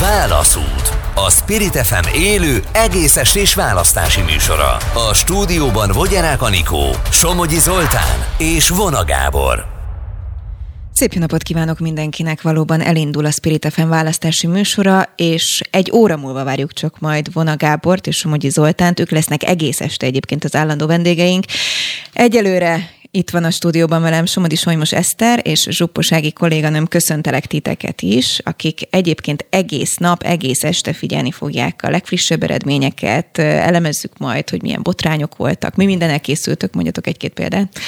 Válaszút. A Spirit FM élő, egész estés választási műsora. A stúdióban Vogyarák Anikó, Somogyi Zoltán és Vona Gábor. Szép jó napot kívánok mindenkinek, valóban elindul a Spirit FM választási műsora, és egy óra múlva várjuk csak majd Vona Gábort és Somogyi Zoltánt, ők lesznek egész este egyébként az állandó vendégeink. Egyelőre itt van a stúdióban velem Somodi Solymos Eszter és Zsupposági kolléganőm. Köszöntelek titeket is, akik egyébként egész nap, egész este figyelni fogják a legfrissebb eredményeket, elemezzük majd, hogy milyen botrányok voltak, mi mindenek készültök, mondjatok egy-két példát.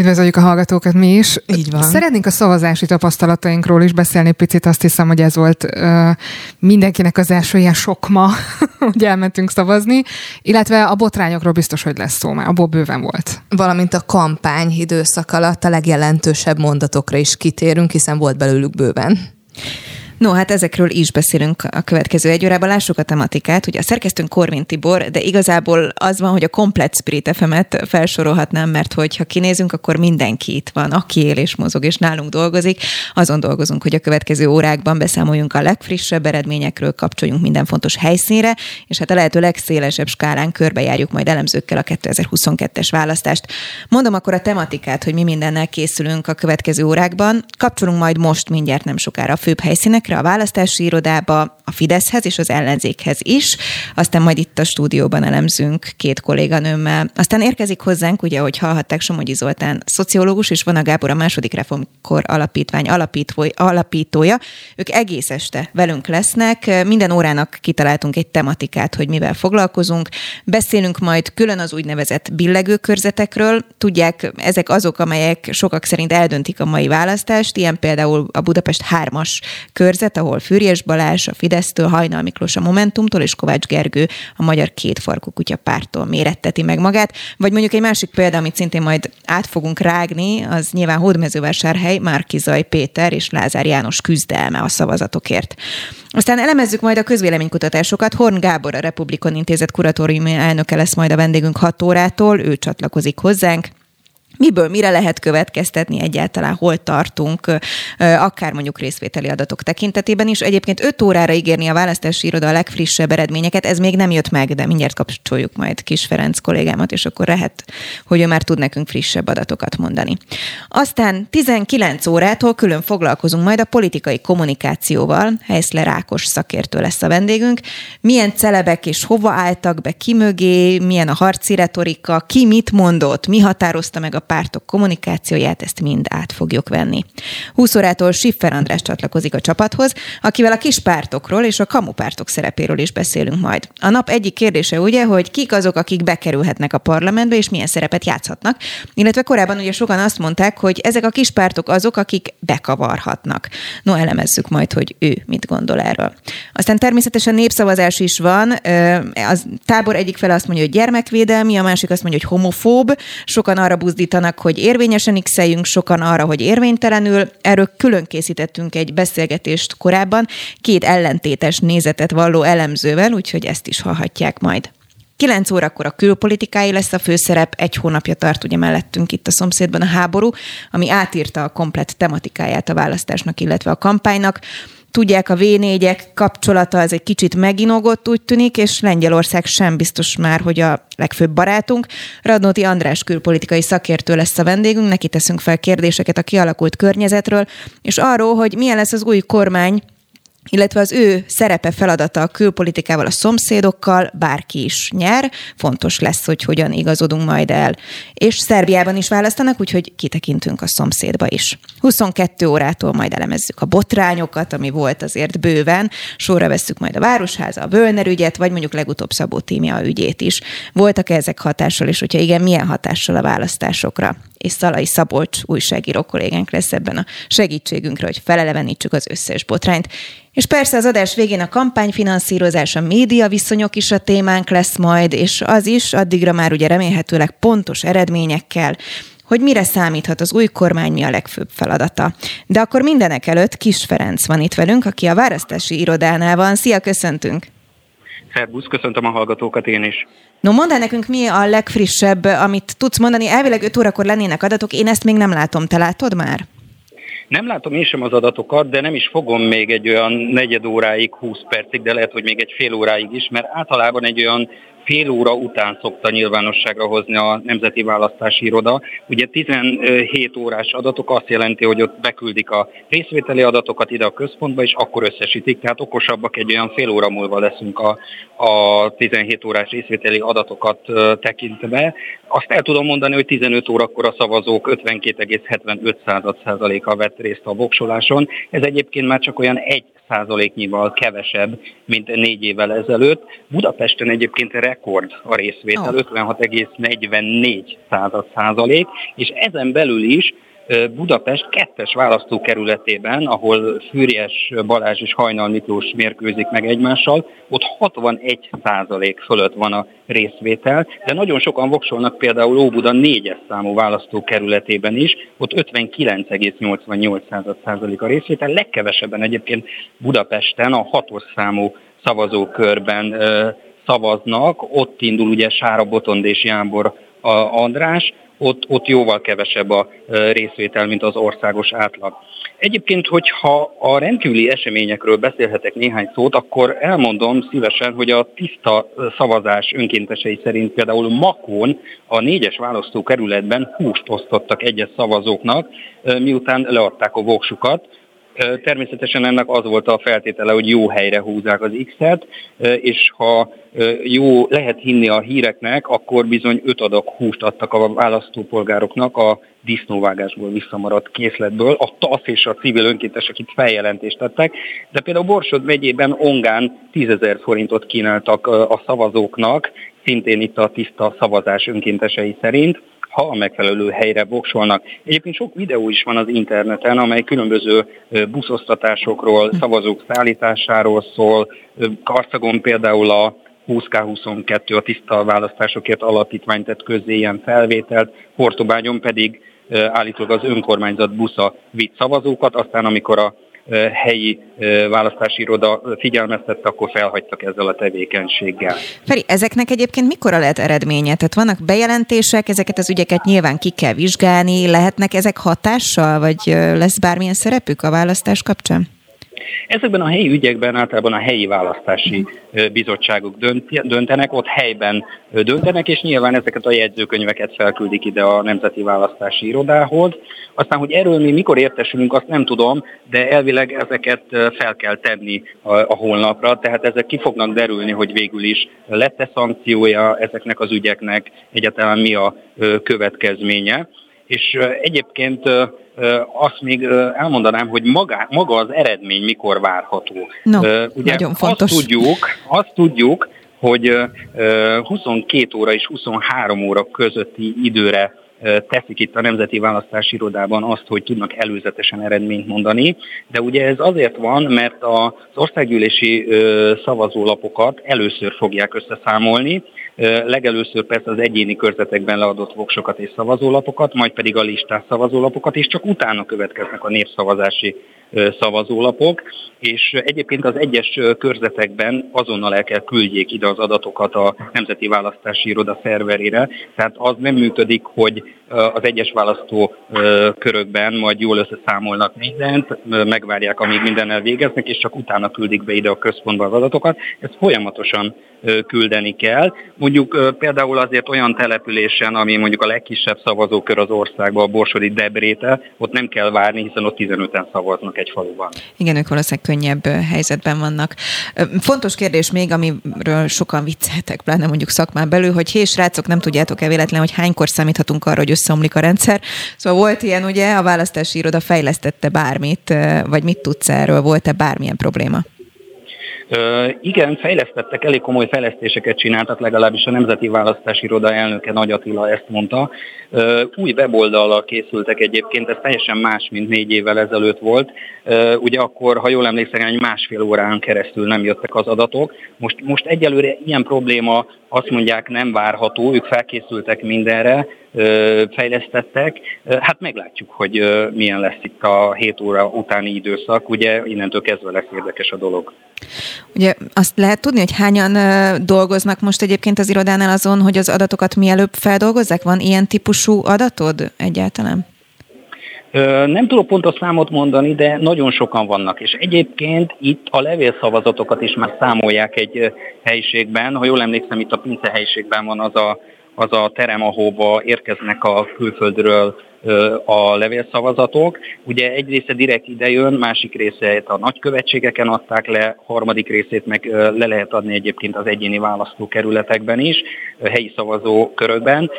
Üdvözöljük a hallgatókat mi is. Így van. Szeretnénk a szavazási tapasztalatainkról is beszélni picit, azt hiszem, hogy ez volt uh, mindenkinek az első ilyen sok ma, hogy elmentünk szavazni, illetve a botrányokról biztos, hogy lesz szó, mert abból bőven volt. Valamint a kampány időszak alatt a legjelentősebb mondatokra is kitérünk, hiszen volt belőlük bőven. No, hát ezekről is beszélünk a következő egy órában. Lássuk a tematikát. Ugye a szerkesztőnk Korvin Tibor, de igazából az van, hogy a komplet Spirit FM-et felsorolhatnám, mert hogyha kinézünk, akkor mindenki itt van, aki él és mozog, és nálunk dolgozik. Azon dolgozunk, hogy a következő órákban beszámoljunk a legfrissebb eredményekről, kapcsoljunk minden fontos helyszínre, és hát a lehető legszélesebb skálán körbejárjuk majd elemzőkkel a 2022-es választást. Mondom akkor a tematikát, hogy mi mindennel készülünk a következő órákban. Kapcsolunk majd most mindjárt nem sokára a főbb helyszínekre, a választási irodába, a Fideszhez és az ellenzékhez is, aztán majd itt a stúdióban elemzünk két kolléganőmmel. Aztán érkezik hozzánk, ugye, hogy hallhatták Somogyi Zoltán, szociológus, és van a Gábor a második reformkor alapítvány alapítója. Ők egész este velünk lesznek, minden órának kitaláltunk egy tematikát, hogy mivel foglalkozunk. Beszélünk majd külön az úgynevezett billegő körzetekről. Tudják, ezek azok, amelyek sokak szerint eldöntik a mai választást, ilyen például a Budapest 3-as körzet, ahol Fűrjes Balázs, a Fidesz Fidesztől, Hajnal Miklós a Momentumtól, és Kovács Gergő a Magyar Kétfarkú Kutya pártól méretteti meg magát. Vagy mondjuk egy másik példa, amit szintén majd át fogunk rágni, az nyilván Hódmezővásárhely, Márkizaj Péter és Lázár János küzdelme a szavazatokért. Aztán elemezzük majd a közvéleménykutatásokat. Horn Gábor, a Republikon Intézet kuratóriumi elnöke lesz majd a vendégünk 6 órától, ő csatlakozik hozzánk miből mire lehet következtetni egyáltalán, hol tartunk, akár mondjuk részvételi adatok tekintetében is. Egyébként 5 órára ígérni a választási iroda a legfrissebb eredményeket, ez még nem jött meg, de mindjárt kapcsoljuk majd Kis Ferenc kollégámat, és akkor lehet, hogy ő már tud nekünk frissebb adatokat mondani. Aztán 19 órától külön foglalkozunk majd a politikai kommunikációval, Helyszler Rákos szakértő lesz a vendégünk. Milyen celebek és hova álltak be, ki mögé, milyen a harci retorika, ki mit mondott, mi határozta meg a pártok kommunikációját, ezt mind át fogjuk venni. 20 órától Siffer András csatlakozik a csapathoz, akivel a kis pártokról és a kamupártok szerepéről is beszélünk majd. A nap egyik kérdése ugye, hogy kik azok, akik bekerülhetnek a parlamentbe, és milyen szerepet játszhatnak. Illetve korábban ugye sokan azt mondták, hogy ezek a kis pártok azok, akik bekavarhatnak. No, elemezzük majd, hogy ő mit gondol erről. Aztán természetesen népszavazás is van. Az tábor egyik fele azt mondja, hogy gyermekvédelmi, a másik azt mondja, hogy homofób. Sokan arra buzdítanak, hogy érvényesen x sokan arra, hogy érvénytelenül. Erről külön készítettünk egy beszélgetést korábban, két ellentétes nézetet valló elemzővel, úgyhogy ezt is hallhatják majd. 9 órakor a külpolitikai lesz a főszerep, egy hónapja tart ugye mellettünk itt a szomszédban a háború, ami átírta a komplet tematikáját a választásnak, illetve a kampánynak. Tudják, a V4-ek kapcsolata az egy kicsit meginogott, úgy tűnik, és Lengyelország sem biztos már, hogy a legfőbb barátunk. Radnóti András külpolitikai szakértő lesz a vendégünk, neki teszünk fel kérdéseket a kialakult környezetről, és arról, hogy milyen lesz az új kormány illetve az ő szerepe, feladata a külpolitikával, a szomszédokkal, bárki is nyer, fontos lesz, hogy hogyan igazodunk majd el. És Szerbiában is választanak, úgyhogy kitekintünk a szomszédba is. 22 órától majd elemezzük a botrányokat, ami volt azért bőven, sorra vesszük majd a Városháza, a Völner ügyet, vagy mondjuk legutóbb Szabó Tímia ügyét is. Voltak -e ezek hatással, és hogyha igen, milyen hatással a választásokra? És Szalai Szabolcs újságíró kollégánk lesz ebben a segítségünkre, hogy felelevenítsük az összes botrányt. És persze az adás végén a kampányfinanszírozás, a média viszonyok is a témánk lesz majd, és az is addigra már ugye remélhetőleg pontos eredményekkel, hogy mire számíthat az új kormány, mi a legfőbb feladata. De akkor mindenek előtt Kis Ferenc van itt velünk, aki a választási irodánál van. Szia, köszöntünk! Szerbusz, köszöntöm a hallgatókat én is. No, mondd el nekünk, mi a legfrissebb, amit tudsz mondani. Elvileg 5 órakor lennének adatok, én ezt még nem látom. Te látod már? Nem látom én sem az adatokat, de nem is fogom még egy olyan negyed óráig, 20 percig, de lehet, hogy még egy fél óráig is, mert általában egy olyan fél óra után szokta nyilvánosságra hozni a Nemzeti Választási Iroda. Ugye 17 órás adatok azt jelenti, hogy ott beküldik a részvételi adatokat ide a központba, és akkor összesítik, tehát okosabbak egy olyan fél óra múlva leszünk a, a 17 órás részvételi adatokat tekintve. Azt el tudom mondani, hogy 15 órakor a szavazók 52,75%-a vett részt a voksoláson. Ez egyébként már csak olyan egy százaléknyival kevesebb, mint négy évvel ezelőtt. Budapesten egyébként rekord a részvétel, oh. 56,44 százalék, és ezen belül is Budapest kettes választókerületében, ahol Fűries Balázs és Hajnal Miklós mérkőzik meg egymással, ott 61 százalék fölött van a részvétel, de nagyon sokan voksolnak például Óbuda négyes számú választókerületében is, ott 59,88 százalék a részvétel, legkevesebben egyébként Budapesten a hatos számú szavazókörben szavaznak, ott indul ugye Sára Botond és Jámbor András, ott, ott jóval kevesebb a részvétel, mint az országos átlag. Egyébként, hogyha a rendkívüli eseményekről beszélhetek néhány szót, akkor elmondom szívesen, hogy a tiszta szavazás önkéntesei szerint például Makón a négyes választókerületben húst osztottak egyes szavazóknak, miután leadták a voksukat, Természetesen ennek az volt a feltétele, hogy jó helyre húzzák az X-et, és ha jó lehet hinni a híreknek, akkor bizony öt adag húst adtak a választópolgároknak a disznóvágásból visszamaradt készletből. A TASZ és a civil önkéntesek itt feljelentést tettek, de például Borsod megyében Ongán 10 forintot kínáltak a szavazóknak, szintén itt a tiszta szavazás önkéntesei szerint ha a megfelelő helyre voksolnak. Egyébként sok videó is van az interneten, amely különböző buszosztatásokról, hm. szavazók szállításáról szól. Karszagon például a 20K22 a tiszta választásokért alapítvány tett közzé ilyen felvételt, Portobágyon pedig állítólag az önkormányzat busza vitt szavazókat, aztán amikor a helyi választási iroda figyelmeztette, akkor felhagytak ezzel a tevékenységgel. Feri, ezeknek egyébként mikor lehet eredménye? Tehát vannak bejelentések, ezeket az ügyeket nyilván ki kell vizsgálni, lehetnek ezek hatással, vagy lesz bármilyen szerepük a választás kapcsán? Ezekben a helyi ügyekben általában a helyi választási bizottságok döntenek, ott helyben döntenek, és nyilván ezeket a jegyzőkönyveket felküldik ide a Nemzeti Választási Irodához. Aztán, hogy erről mi mikor értesülünk, azt nem tudom, de elvileg ezeket fel kell tenni a, a holnapra, tehát ezek ki fognak derülni, hogy végül is lett-e szankciója ezeknek az ügyeknek, egyáltalán mi a következménye. És egyébként azt még elmondanám, hogy maga, maga az eredmény mikor várható. No, Ugye nagyon fontos. Azt tudjuk, azt tudjuk, hogy 22 óra és 23 óra közötti időre teszik itt a Nemzeti Választási Irodában azt, hogy tudnak előzetesen eredményt mondani, de ugye ez azért van, mert az országgyűlési szavazólapokat először fogják összeszámolni, legelőször persze az egyéni körzetekben leadott voksokat és szavazólapokat, majd pedig a listás szavazólapokat, és csak utána következnek a népszavazási szavazólapok, és egyébként az egyes körzetekben azonnal el kell küldjék ide az adatokat a Nemzeti Választási Iroda szerverére, tehát az nem működik, hogy az egyes választó körökben majd jól összeszámolnak mindent, megvárják, amíg mindennel végeznek, és csak utána küldik be ide a központba az adatokat. Ezt folyamatosan küldeni kell. Mondjuk például azért olyan településen, ami mondjuk a legkisebb szavazókör az országban, a Borsodi Debréte, ott nem kell várni, hiszen ott 15-en szavaznak egy faluban. Igen, ők valószínűleg könnyebb helyzetben vannak. Fontos kérdés még, amiről sokan vicceltek, pláne mondjuk szakmán belül, hogy hé, srácok, nem tudjátok-e véletlen, hogy hánykor számíthatunk arra, hogy összeomlik a rendszer. Szóval volt ilyen, ugye, a választási iroda fejlesztette bármit, vagy mit tudsz erről, volt-e bármilyen probléma? Igen, fejlesztettek, elég komoly fejlesztéseket csináltak, legalábbis a Nemzeti Választási Iroda elnöke Nagy Attila ezt mondta. Új weboldallal készültek egyébként, ez teljesen más, mint négy évvel ezelőtt volt. Ugye akkor, ha jól emlékszem, egy másfél órán keresztül nem jöttek az adatok. Most, most egyelőre ilyen probléma azt mondják nem várható, ők felkészültek mindenre, fejlesztettek. Hát meglátjuk, hogy milyen lesz itt a 7 óra utáni időszak. Ugye innentől kezdve lesz érdekes a dolog. Ugye azt lehet tudni, hogy hányan dolgoznak most egyébként az irodánál azon, hogy az adatokat mielőbb feldolgozzák? Van ilyen típusú adatod egyáltalán? Nem tudok pontos számot mondani, de nagyon sokan vannak, és egyébként itt a levélszavazatokat is már számolják egy helyiségben. Ha jól emlékszem, itt a Pince helyiségben van az a, az a terem, ahova érkeznek a külföldről a levélszavazatok. Ugye egy része direkt ide jön, másik része a nagykövetségeken adták le, harmadik részét meg le lehet adni egyébként az egyéni választókerületekben is, helyi szavazókörökben.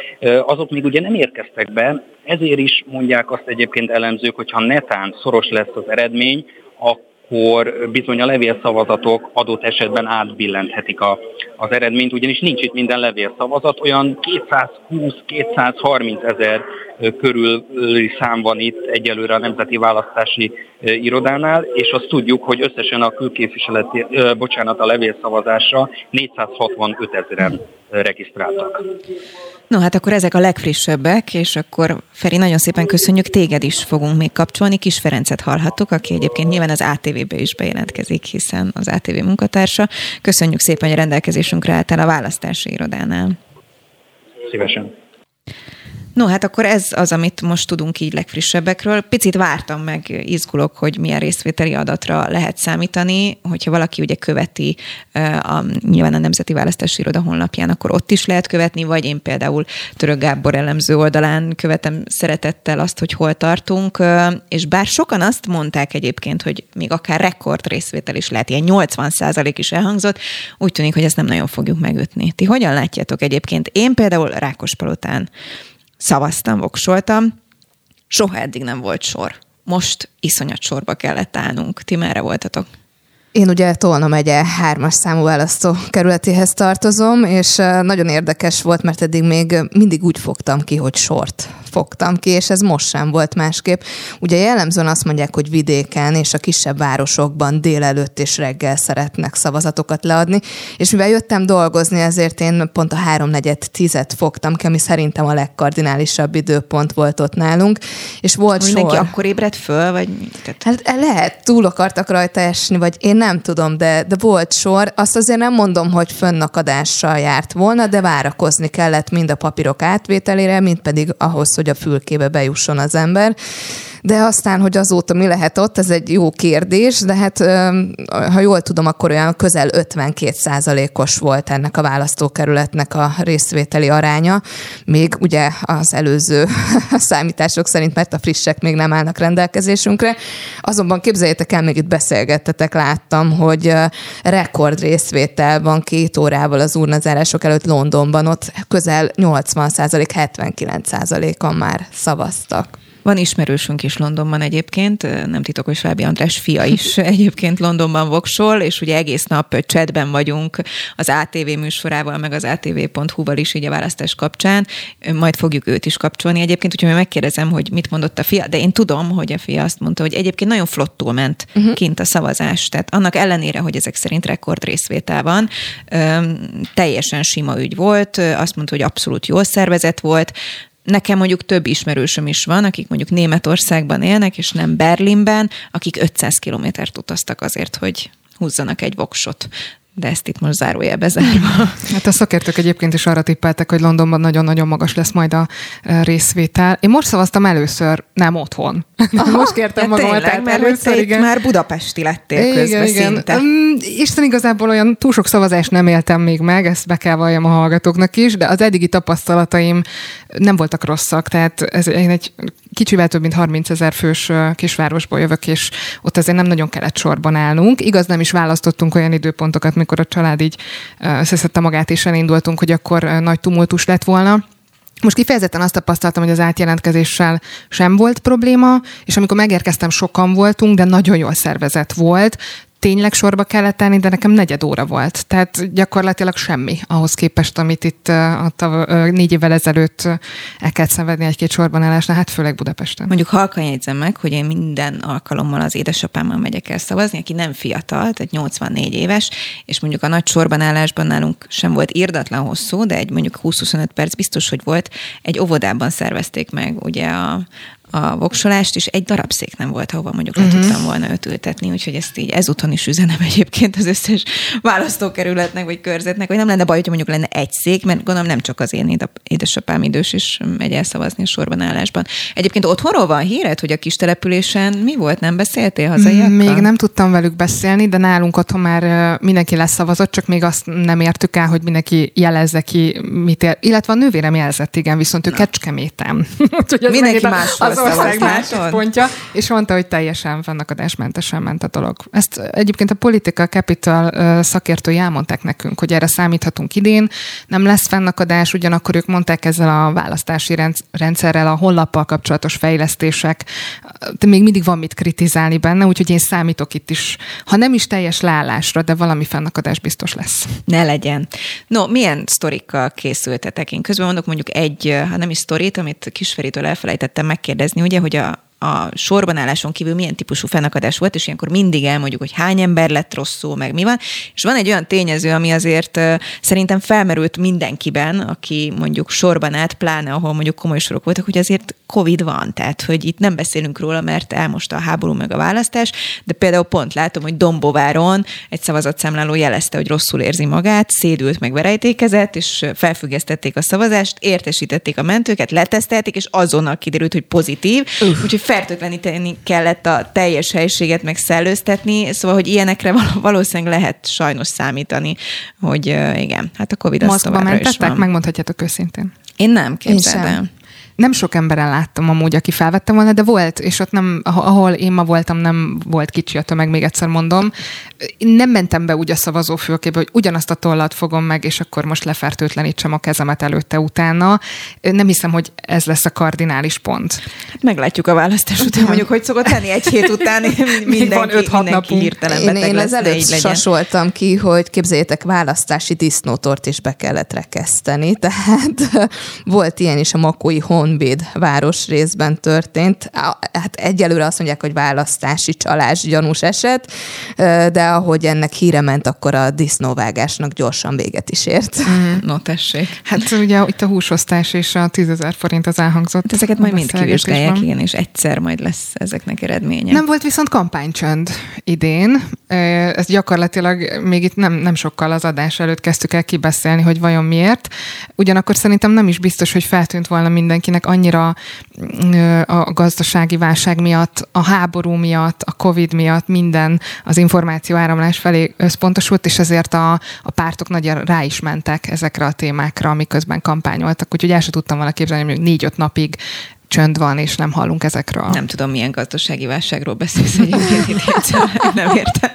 Azok még ugye nem érkeztek be, ezért is mondják azt egyébként elemzők, hogyha netán szoros lesz az eredmény, akkor akkor bizony a levélszavazatok adott esetben átbillenthetik a, az eredményt, ugyanis nincs itt minden levélszavazat, olyan 220-230 ezer körüli szám van itt egyelőre a Nemzeti Választási Irodánál, és azt tudjuk, hogy összesen a külképviseleti, bocsánat, a levélszavazásra 465 ezeren regisztráltak. No, hát akkor ezek a legfrissebbek, és akkor Feri, nagyon szépen köszönjük, téged is fogunk még kapcsolni. Kis Ferencet hallhattuk, aki egyébként nyilván az ATV-be is bejelentkezik, hiszen az ATV munkatársa. Köszönjük szépen, hogy a rendelkezésünkre álltál a választási irodánál. Szívesen. No, hát akkor ez az, amit most tudunk így legfrissebbekről. Picit vártam meg, izgulok, hogy milyen részvételi adatra lehet számítani, hogyha valaki ugye követi a, nyilván a Nemzeti Választási Iroda honlapján, akkor ott is lehet követni, vagy én például Török Gábor elemző oldalán követem szeretettel azt, hogy hol tartunk, és bár sokan azt mondták egyébként, hogy még akár rekord részvétel is lehet, ilyen 80 is elhangzott, úgy tűnik, hogy ezt nem nagyon fogjuk megütni. Ti hogyan látjátok egyébként? Én például Rákospalotán szavaztam, voksoltam, soha eddig nem volt sor. Most iszonyat sorba kellett állnunk. Ti merre voltatok? Én ugye Tolna megye hármas számú választó kerületéhez tartozom, és nagyon érdekes volt, mert eddig még mindig úgy fogtam ki, hogy sort fogtam ki, és ez most sem volt másképp. Ugye jellemzően azt mondják, hogy vidéken és a kisebb városokban délelőtt és reggel szeretnek szavazatokat leadni, és mivel jöttem dolgozni, ezért én pont a háromnegyed tizet fogtam ki, ami szerintem a legkardinálisabb időpont volt ott nálunk, és volt Mindenki sor. akkor ébredt föl, vagy? Hát lehet, túl akartak rajta esni, vagy én nem tudom, de, de volt sor. Azt azért nem mondom, hogy fönnakadással járt volna, de várakozni kellett mind a papírok átvételére, mind pedig ahhoz, hogy a fülkébe bejusson az ember. De aztán, hogy azóta mi lehet ott, ez egy jó kérdés, de hát ha jól tudom, akkor olyan közel 52 százalékos volt ennek a választókerületnek a részvételi aránya, még ugye az előző számítások szerint, mert a frissek még nem állnak rendelkezésünkre. Azonban képzeljétek el, még itt beszélgettetek, láttam, hogy rekord részvétel van két órával az urnazárások előtt Londonban, ott közel 80 százalék, 79 százalékan már szavaztak. Van ismerősünk is Londonban egyébként, nem titok, hogy Fábi András fia is egyébként Londonban voksol, és ugye egész nap chatben vagyunk az ATV műsorával, meg az atv.hu-val is így a választás kapcsán, majd fogjuk őt is kapcsolni egyébként, úgyhogy megkérdezem, hogy mit mondott a fia, de én tudom, hogy a fia azt mondta, hogy egyébként nagyon flottul ment uh-huh. kint a szavazás, tehát annak ellenére, hogy ezek szerint rekord részvétel van, teljesen sima ügy volt, azt mondta, hogy abszolút jól szervezett volt, Nekem mondjuk több ismerősöm is van, akik mondjuk Németországban élnek, és nem Berlinben, akik 500 kilométert utaztak azért, hogy húzzanak egy voksot de ezt itt most zárójelbe zárva. Hát a szakértők egyébként is arra tippeltek, hogy Londonban nagyon-nagyon magas lesz majd a részvétel. Én most szavaztam először, nem otthon. Aha, most kértem magam, tehát mert először, igen. már budapesti lettél igen, közben igen. szinte. Um, Isten igazából olyan túl sok szavazást nem éltem még meg, ezt be kell valljam a hallgatóknak is, de az eddigi tapasztalataim nem voltak rosszak, tehát ez, én egy kicsivel több mint 30 ezer fős kisvárosból jövök, és ott azért nem nagyon kellett sorban állnunk. Igaz, nem is választottunk olyan időpontokat, mikor a család így összeszedte magát, és elindultunk, hogy akkor nagy tumultus lett volna. Most kifejezetten azt tapasztaltam, hogy az átjelentkezéssel sem volt probléma, és amikor megérkeztem, sokan voltunk, de nagyon jól szervezett volt tényleg sorba kellett állni, de nekem negyed óra volt. Tehát gyakorlatilag semmi ahhoz képest, amit itt a tav- négy évvel ezelőtt el kellett szenvedni egy-két sorban állásnál, hát főleg Budapesten. Mondjuk halkan jegyzem meg, hogy én minden alkalommal az édesapámmal megyek el szavazni, aki nem fiatal, tehát 84 éves, és mondjuk a nagy sorban állásban nálunk sem volt írdatlan hosszú, de egy mondjuk 20-25 perc biztos, hogy volt, egy óvodában szervezték meg ugye a, a voksolást, és egy darab szék nem volt, ahova mondjuk le uh-huh. tudtam volna őt ültetni, úgyhogy ezt így ezúton is üzenem egyébként az összes választókerületnek vagy körzetnek, hogy nem lenne baj, hogyha mondjuk lenne egy szék, mert gondolom nem csak az én édesapám idős is megy el szavazni a sorban állásban. Egyébként otthonról van híred, hogy a kis településen mi volt, nem beszéltél hazaiakkal? Még nem tudtam velük beszélni, de nálunk otthon már mindenki leszavazott, csak még azt nem értük el, hogy mindenki jelezze ki, mit ér. Illetve a nővérem jelzett, igen, viszont ő kecskemétem. Mindenki más az ország másik pontja, és mondta, hogy teljesen fennakadásmentesen ment a dolog. Ezt egyébként a Political Capital szakértői elmondták nekünk, hogy erre számíthatunk idén, nem lesz fennakadás, ugyanakkor ők mondták ezzel a választási rendszerrel, a honlappal kapcsolatos fejlesztések, de még mindig van mit kritizálni benne, úgyhogy én számítok itt is, ha nem is teljes leállásra, de valami fennakadás biztos lesz. Ne legyen. No, milyen sztorikkal készültetek? Én közben mondok mondjuk egy, ha nem is sztorit, amit Kisferitől elfelejtettem megkérdezni, ugye, hogy a a sorban álláson kívül milyen típusú fennakadás volt, és ilyenkor mindig elmondjuk, hogy hány ember lett rosszul, meg mi van. És van egy olyan tényező, ami azért szerintem felmerült mindenkiben, aki mondjuk sorban állt, pláne ahol mondjuk komoly sorok voltak, hogy azért Covid van, tehát hogy itt nem beszélünk róla, mert elmosta a háború meg a választás, de például pont látom, hogy Dombováron egy szavazatszámláló jelezte, hogy rosszul érzi magát, szédült meg verejtékezett, és felfüggesztették a szavazást, értesítették a mentőket, letesztelték, és azonnal kiderült, hogy pozitív. Uh. Úgyhogy fertőtleníteni kellett a teljes helységet meg szellőztetni, szóval, hogy ilyenekre valószínűleg lehet sajnos számítani, hogy igen, hát a Covid az továbbra is van. megmondhatjátok őszintén. Én nem, képzeld el nem sok emberen láttam amúgy, aki felvette volna, de volt, és ott nem, ahol én ma voltam, nem volt kicsi a tömeg, még egyszer mondom. Nem mentem be úgy a szavazófülkébe, hogy ugyanazt a tollat fogom meg, és akkor most lefertőtlenítsem a kezemet előtte utána. Nem hiszem, hogy ez lesz a kardinális pont. Meglátjuk a választás után, mondjuk, hogy szokott lenni egy hét után, mindenki, van 5 mindenki hirtelen én, én az előtt sasoltam ki, hogy képzeljétek, választási disznótort is be kellett rekeszteni, tehát volt ilyen is a Makói Hon Honvéd város részben történt. Hát egyelőre azt mondják, hogy választási csalás gyanús eset, de ahogy ennek híre ment, akkor a disznóvágásnak gyorsan véget is ért. Mm, no, tessék. Hát ugye itt a húsosztás és a 10 forinт az elhangzott. Hát ezeket majd mind kivizsgálják, igen, és egyszer majd lesz ezeknek eredménye. Nem volt viszont kampánycsönd idén. Ez gyakorlatilag még itt nem, nem sokkal az adás előtt kezdtük el kibeszélni, hogy vajon miért. Ugyanakkor szerintem nem is biztos, hogy feltűnt volna mindenkinek, embereknek annyira a gazdasági válság miatt, a háború miatt, a Covid miatt minden az információ áramlás felé összpontosult, és ezért a, a pártok nagyon rá is mentek ezekre a témákra, amiközben kampányoltak. Úgyhogy el sem tudtam volna képzelni, hogy négy-öt napig csönd van, és nem hallunk ezekről. Nem tudom, milyen gazdasági válságról beszélsz egyébként, nem értem.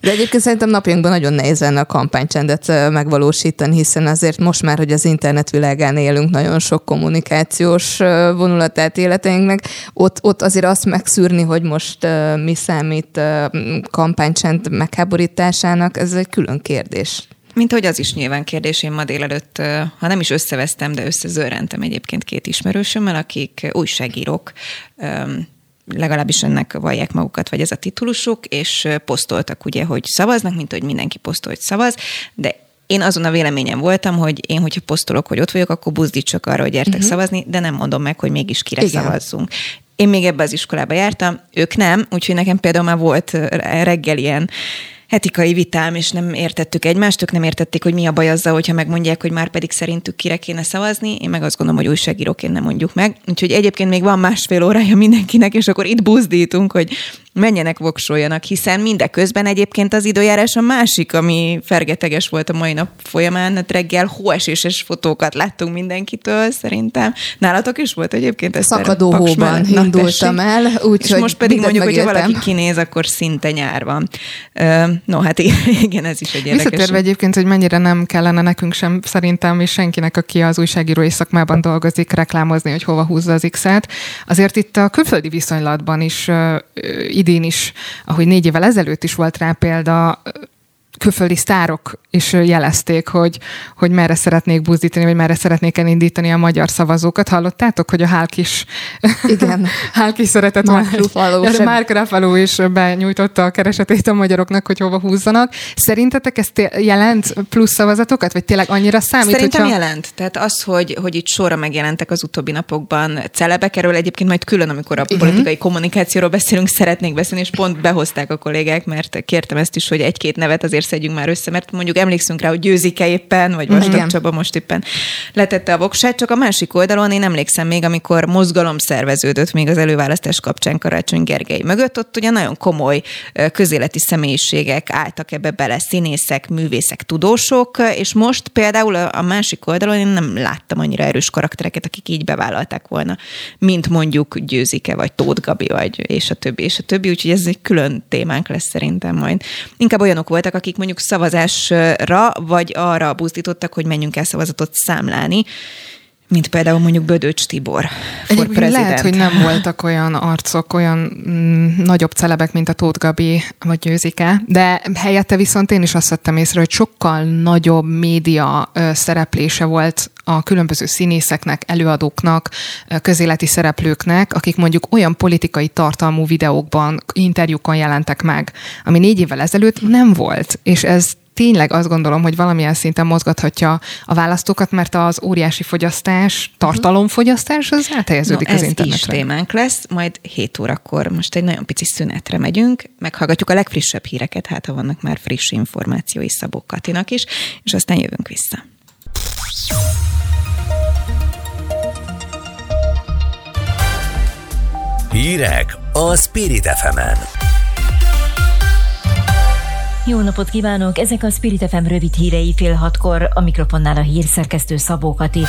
De egyébként szerintem napjainkban nagyon nehéz lenne a kampánycsendet megvalósítani, hiszen azért most már, hogy az internet világán élünk, nagyon sok kommunikációs vonulatát életeinknek, ott, ott azért azt megszűrni, hogy most mi számít kampánycsend megháborításának, ez egy külön kérdés. Mint hogy az is nyilván kérdés, én ma délelőtt, ha nem is összevesztem, de összezörrentem egyébként két ismerősömmel, akik újságírók, legalábbis ennek vallják magukat, vagy ez a titulusuk, és posztoltak ugye, hogy szavaznak, mint hogy mindenki posztol, hogy szavaz, de én azon a véleményem voltam, hogy én, hogyha posztolok, hogy ott vagyok, akkor buzdítsak arra, hogy gyertek uh-huh. szavazni, de nem mondom meg, hogy mégis kire Igen. szavazzunk. Én még ebbe az iskolába jártam, ők nem, úgyhogy nekem például már volt reggel ilyen etikai vitám, és nem értettük egymást, ők nem értették, hogy mi a baj azzal, hogyha megmondják, hogy már pedig szerintük kire kéne szavazni. Én meg azt gondolom, hogy újságíróként nem mondjuk meg. Úgyhogy egyébként még van másfél órája mindenkinek, és akkor itt buzdítunk, hogy menjenek, voksoljanak, hiszen mindeközben egyébként az időjárás a másik, ami fergeteges volt a mai nap folyamán, hát reggel hóeséses fotókat láttunk mindenkitől, szerintem. Nálatok is volt egyébként ez Szakadó hóban indultam el, úgyhogy most pedig mondjuk, hogy valaki kinéz, akkor szinte nyár van. No, hát igen, ez is egy érdekes. Visszatérve egyébként, hogy mennyire nem kellene nekünk sem szerintem, és senkinek, aki az újságírói szakmában dolgozik, reklámozni, hogy hova húzza az X-et. Azért itt a külföldi viszonylatban is idén is, ahogy négy évvel ezelőtt is volt rá példa, külföldi sztárok is jelezték, hogy, hogy merre szeretnék buzdítani, vagy merre szeretnék elindítani a magyar szavazókat. Hallottátok, hogy a Hálk is, Igen. Hálk is szeretett Mark Ruffalo sem. Mark Ruffalo is benyújtotta a keresetét a magyaroknak, hogy hova húzzanak. Szerintetek ez jelent plusz szavazatokat, vagy tényleg annyira számít, Szerintem hogyha... jelent. Tehát az, hogy, hogy itt sorra megjelentek az utóbbi napokban celebek, erről egyébként majd külön, amikor a politikai kommunikációról beszélünk, szeretnék beszélni, és pont behozták a kollégák, mert kértem ezt is, hogy egy-két nevet azért szedjünk már össze, mert mondjuk emlékszünk rá, hogy győzik-e éppen, vagy Vastag. Csaba most éppen letette a voksát, csak a másik oldalon én emlékszem még, amikor mozgalom szerveződött még az előválasztás kapcsán Karácsony Gergely mögött, ott ugye nagyon komoly közéleti személyiségek álltak ebbe bele, színészek, művészek, tudósok, és most például a a másik oldalon én nem láttam annyira erős karaktereket, akik így bevállalták volna, mint mondjuk Győzike, vagy Tóth Gabi, vagy és a többi, és a többi, úgyhogy ez egy külön témánk lesz szerintem majd. Inkább olyanok voltak, akik mondjuk szavazásra, vagy arra buzdítottak, hogy menjünk el szavazatot számlálni, mint például mondjuk Bödöcs Tibor, Egyébként lehet, hogy nem voltak olyan arcok, olyan mm, nagyobb celebek, mint a Tóth Gabi vagy Győzike, de helyette viszont én is azt vettem észre, hogy sokkal nagyobb média ö, szereplése volt a különböző színészeknek, előadóknak, közéleti szereplőknek, akik mondjuk olyan politikai tartalmú videókban, interjúkon jelentek meg, ami négy évvel ezelőtt nem volt, és ez tényleg azt gondolom, hogy valamilyen szinten mozgathatja a választókat, mert az óriási fogyasztás, tartalomfogyasztás, az áthelyeződik no, az ez internetre. is témánk lesz, majd 7 órakor most egy nagyon pici szünetre megyünk, meghallgatjuk a legfrissebb híreket, hát ha vannak már friss információi Szabó Katinak is, és aztán jövünk vissza. Hírek a Spirit fm Jó napot kívánok! Ezek a Spirit FM rövid hírei fél hatkor, a mikrofonnál a hírszerkesztő Szabó Kati.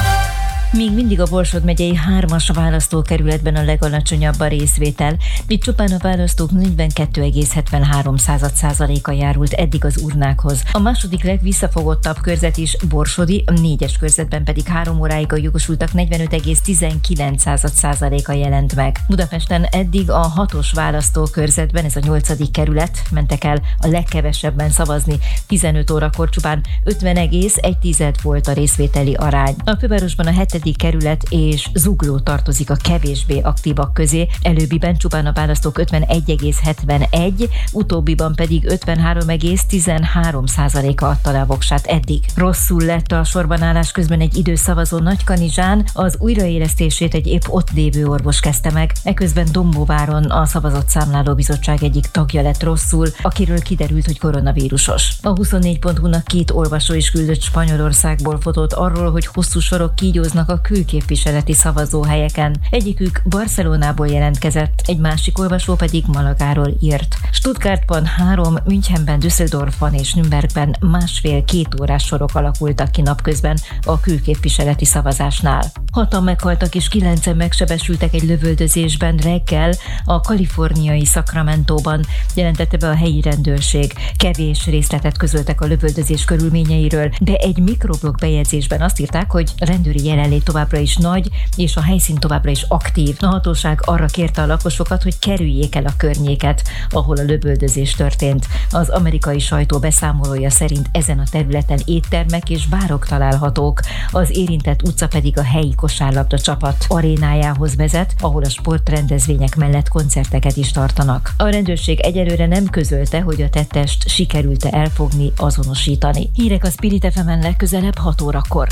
Még mindig a Borsod megyei hármas választókerületben a legalacsonyabb a részvétel. Itt csupán a választók 42,73 százaléka járult eddig az urnákhoz. A második legvisszafogottabb körzet is Borsodi, a négyes körzetben pedig három óráig a jogosultak 45,19 százaléka jelent meg. Budapesten eddig a hatos választókörzetben, ez a nyolcadik kerület, mentek el a legkevesebben szavazni. 15 órakor csupán 50,1 volt a részvételi arány. A fővárosban a hetedik kerület és Zugló tartozik a kevésbé aktívak közé, előbbiben csupán a választók 51,71, utóbbiban pedig 53,13 százaléka adta le a voksát eddig. Rosszul lett a sorbanállás közben egy időszavazó Nagykanizsán, az újraélesztését egy épp ott lévő orvos kezdte meg, eközben Dombóváron a szavazott számláló bizottság egyik tagja lett rosszul, akiről kiderült, hogy koronavírusos. A 24.hu-nak két olvasó is küldött Spanyolországból fotót arról, hogy hosszú sorok kígyóznak a külképviseleti szavazóhelyeken. Egyikük Barcelonából jelentkezett, egy másik olvasó pedig Malagáról írt. Stuttgartban három, Münchenben, Düsseldorfban és Nürnbergben másfél-két órás sorok alakultak ki napközben a külképviseleti szavazásnál. Hatan meghaltak és kilencen megsebesültek egy lövöldözésben reggel a kaliforniai Sacramento-ban, jelentette be a helyi rendőrség. Kevés részletet közöltek a lövöldözés körülményeiről, de egy mikroblog bejegyzésben azt írták, hogy rendőri jelenlét továbbra is nagy, és a helyszín továbbra is aktív. A hatóság arra kérte a lakosokat, hogy kerüljék el a környéket, ahol a lövöldözés történt. Az amerikai sajtó beszámolója szerint ezen a területen éttermek és bárok találhatók, az érintett utca pedig a helyi kosárlabda csapat arénájához vezet, ahol a sportrendezvények mellett koncerteket is tartanak. A rendőrség egyelőre nem közölte, hogy a tettest sikerült-e elfogni, azonosítani. Hírek a Spirit FM-en legközelebb 6 órakor.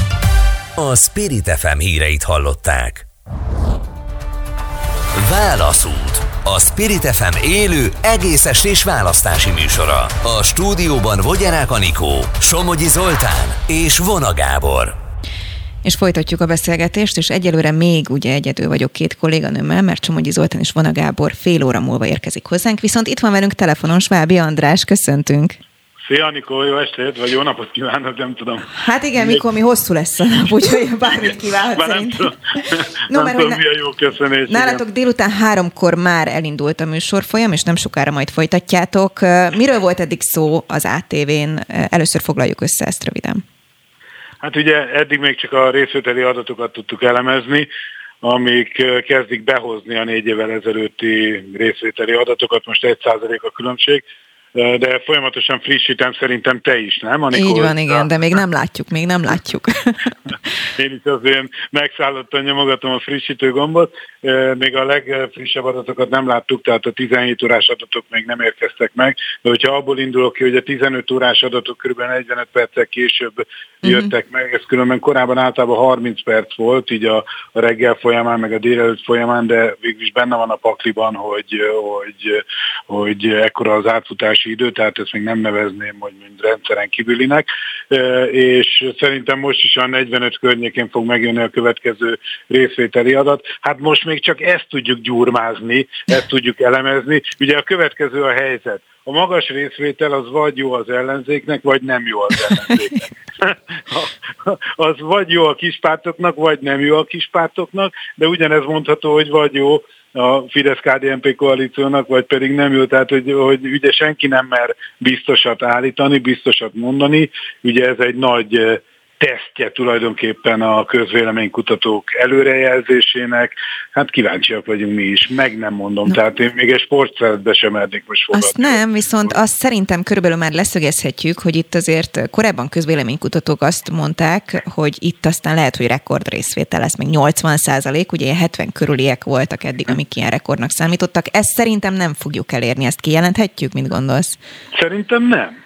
A Spirit FM híreit hallották. Válaszút. A Spirit FM élő, egész estés választási műsora. A stúdióban Vogyarák Anikó, Somogyi Zoltán és Vona Gábor. És folytatjuk a beszélgetést, és egyelőre még ugye egyedül vagyok két kolléganőmmel, mert Csomogyi Zoltán és Vona Gábor fél óra múlva érkezik hozzánk, viszont itt van velünk telefonon Svábi András, köszöntünk. Szia, Anikó, jó estét, vagy jó napot kívánok, nem tudom. Hát igen, mikor mi hosszú lesz a nap, úgyhogy bármit kívánhat nem szerintem. tudom, No, nem tudom hogy milyen jó köszönés. Nálatok igen. délután háromkor már elindult a műsorfolyam, és nem sokára majd folytatjátok. Miről volt eddig szó az ATV-n? Először foglaljuk össze ezt röviden. Hát ugye eddig még csak a részvételi adatokat tudtuk elemezni, amik kezdik behozni a négy évvel ezelőtti részvételi adatokat, most egy százalék a különbség. De folyamatosan frissítem, szerintem te is, nem? Anikor, Így van, igen, de még nem látjuk, még nem látjuk. Én is azért megszállottan nyomogatom a frissítő gombot, még a legfrissebb adatokat nem láttuk, tehát a 17 órás adatok még nem érkeztek meg, de hogyha abból indulok ki, hogy a 15 órás adatok kb. 45 perccel később uh-huh. jöttek meg, ez különben korábban általában 30 perc volt, így a, a reggel folyamán, meg a délelőtt folyamán, de végülis benne van a pakliban, hogy, hogy, hogy ekkora az átfutási idő, tehát ezt még nem nevezném, hogy mind rendszeren kívülinek, és szerintem most is a 45 környékén fog megjönni a következő részvételi adat. Hát most még csak ezt tudjuk gyurmázni, ezt tudjuk elemezni. Ugye a következő a helyzet. A magas részvétel az vagy jó az ellenzéknek, vagy nem jó az ellenzéknek. az vagy jó a kispártoknak, vagy nem jó a kispártoknak, de ugyanez mondható, hogy vagy jó a Fidesz-KDNP koalíciónak, vagy pedig nem jó, tehát hogy, hogy ugye senki nem mer biztosat állítani, biztosat mondani, ugye ez egy nagy tesztje tulajdonképpen a közvéleménykutatók előrejelzésének. Hát kíváncsiak vagyunk mi is, meg nem mondom. No. Tehát én még egy sportszeretbe sem mernék most fogadni. Azt nem, viszont azt szerintem körülbelül már leszögezhetjük, hogy itt azért korábban közvéleménykutatók azt mondták, hogy itt aztán lehet, hogy rekord részvétel lesz, még 80 százalék, ugye 70 körüliek voltak eddig, amik ilyen rekordnak számítottak. Ezt szerintem nem fogjuk elérni, ezt kijelenthetjük, mint gondolsz? Szerintem nem.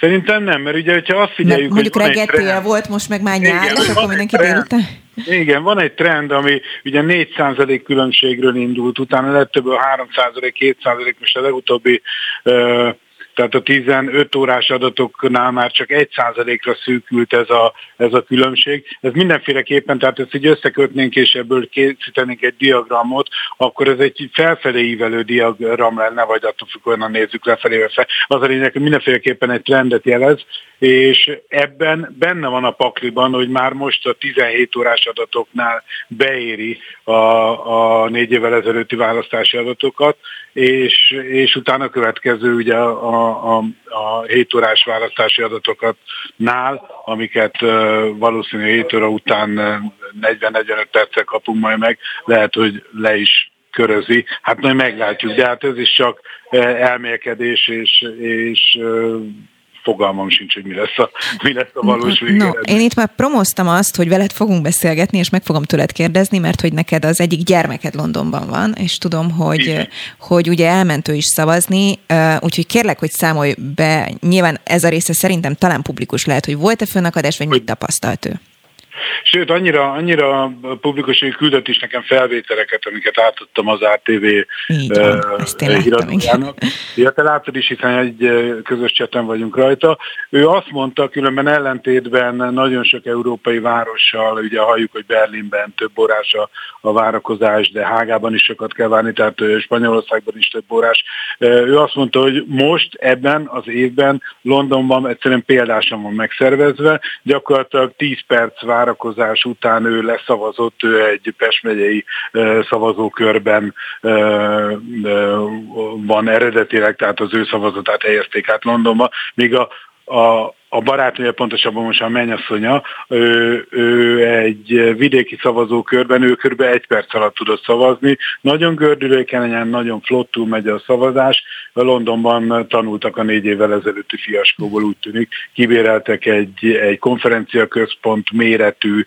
Szerintem nem, mert ugye, hogyha azt figyeljük, mert mondjuk hogy reggel volt, most meg már nyár, és akkor mindenki délután. Igen, van egy trend, ami ugye 4% különbségről indult, utána lett több 3%, 2%, most a legutóbbi uh, tehát a 15 órás adatoknál már csak 1%-ra szűkült ez a, ez a különbség. Ez mindenféleképpen, tehát ezt így összekötnénk és ebből készítenénk egy diagramot, akkor ez egy felfelé ívelő diagram lenne, vagy attól függően nézzük lefelé. Az a lényeg, hogy mindenféleképpen egy trendet jelez, és ebben benne van a pakliban, hogy már most a 17 órás adatoknál beéri a, a négy évvel ezelőtti választási adatokat, és, és utána következő ugye a, a, a 7 órás választási adatokat nál, amiket valószínű 7 óra után 40-45 perccel kapunk majd meg, lehet, hogy le is körözi. Hát majd meglátjuk, de hát ez is csak elmélkedés és, és fogalmam sincs, hogy mi lesz a, mi lesz a valós végeredmény. No, én itt már promoztam azt, hogy veled fogunk beszélgetni, és meg fogom tőled kérdezni, mert hogy neked az egyik gyermeked Londonban van, és tudom, hogy, hogy ugye elmentő is szavazni, úgyhogy kérlek, hogy számolj be, nyilván ez a része szerintem talán publikus lehet, hogy volt-e fönnakadás, vagy mit tapasztalt ő? Sőt, annyira, annyira publikus, hogy küldött is nekem felvételeket, amiket átadtam az ATV híradójának. Ja, te láttad is, hiszen egy közös cseten vagyunk rajta. Ő azt mondta, különben ellentétben nagyon sok európai várossal, ugye halljuk, hogy Berlinben több órás a, a várakozás, de Hágában is sokat kell várni, tehát Spanyolországban is több órás. Ő azt mondta, hogy most ebben az évben Londonban egyszerűen példásan van megszervezve, gyakorlatilag 10 perc vár várakozás után ő leszavazott, ő egy Pest szavazókörben van eredetileg, tehát az ő szavazatát helyezték át Londonba, míg a, a, a barátnője, pontosabban most a mennyasszonya, ő, ő egy vidéki szavazókörben, ő kb. egy perc alatt tudott szavazni. Nagyon gördülékenyen, nagyon flottul megy a szavazás. Londonban tanultak a négy évvel ezelőtti fiaskóból, úgy tűnik. Kibéreltek egy, egy konferenciaközpont méretű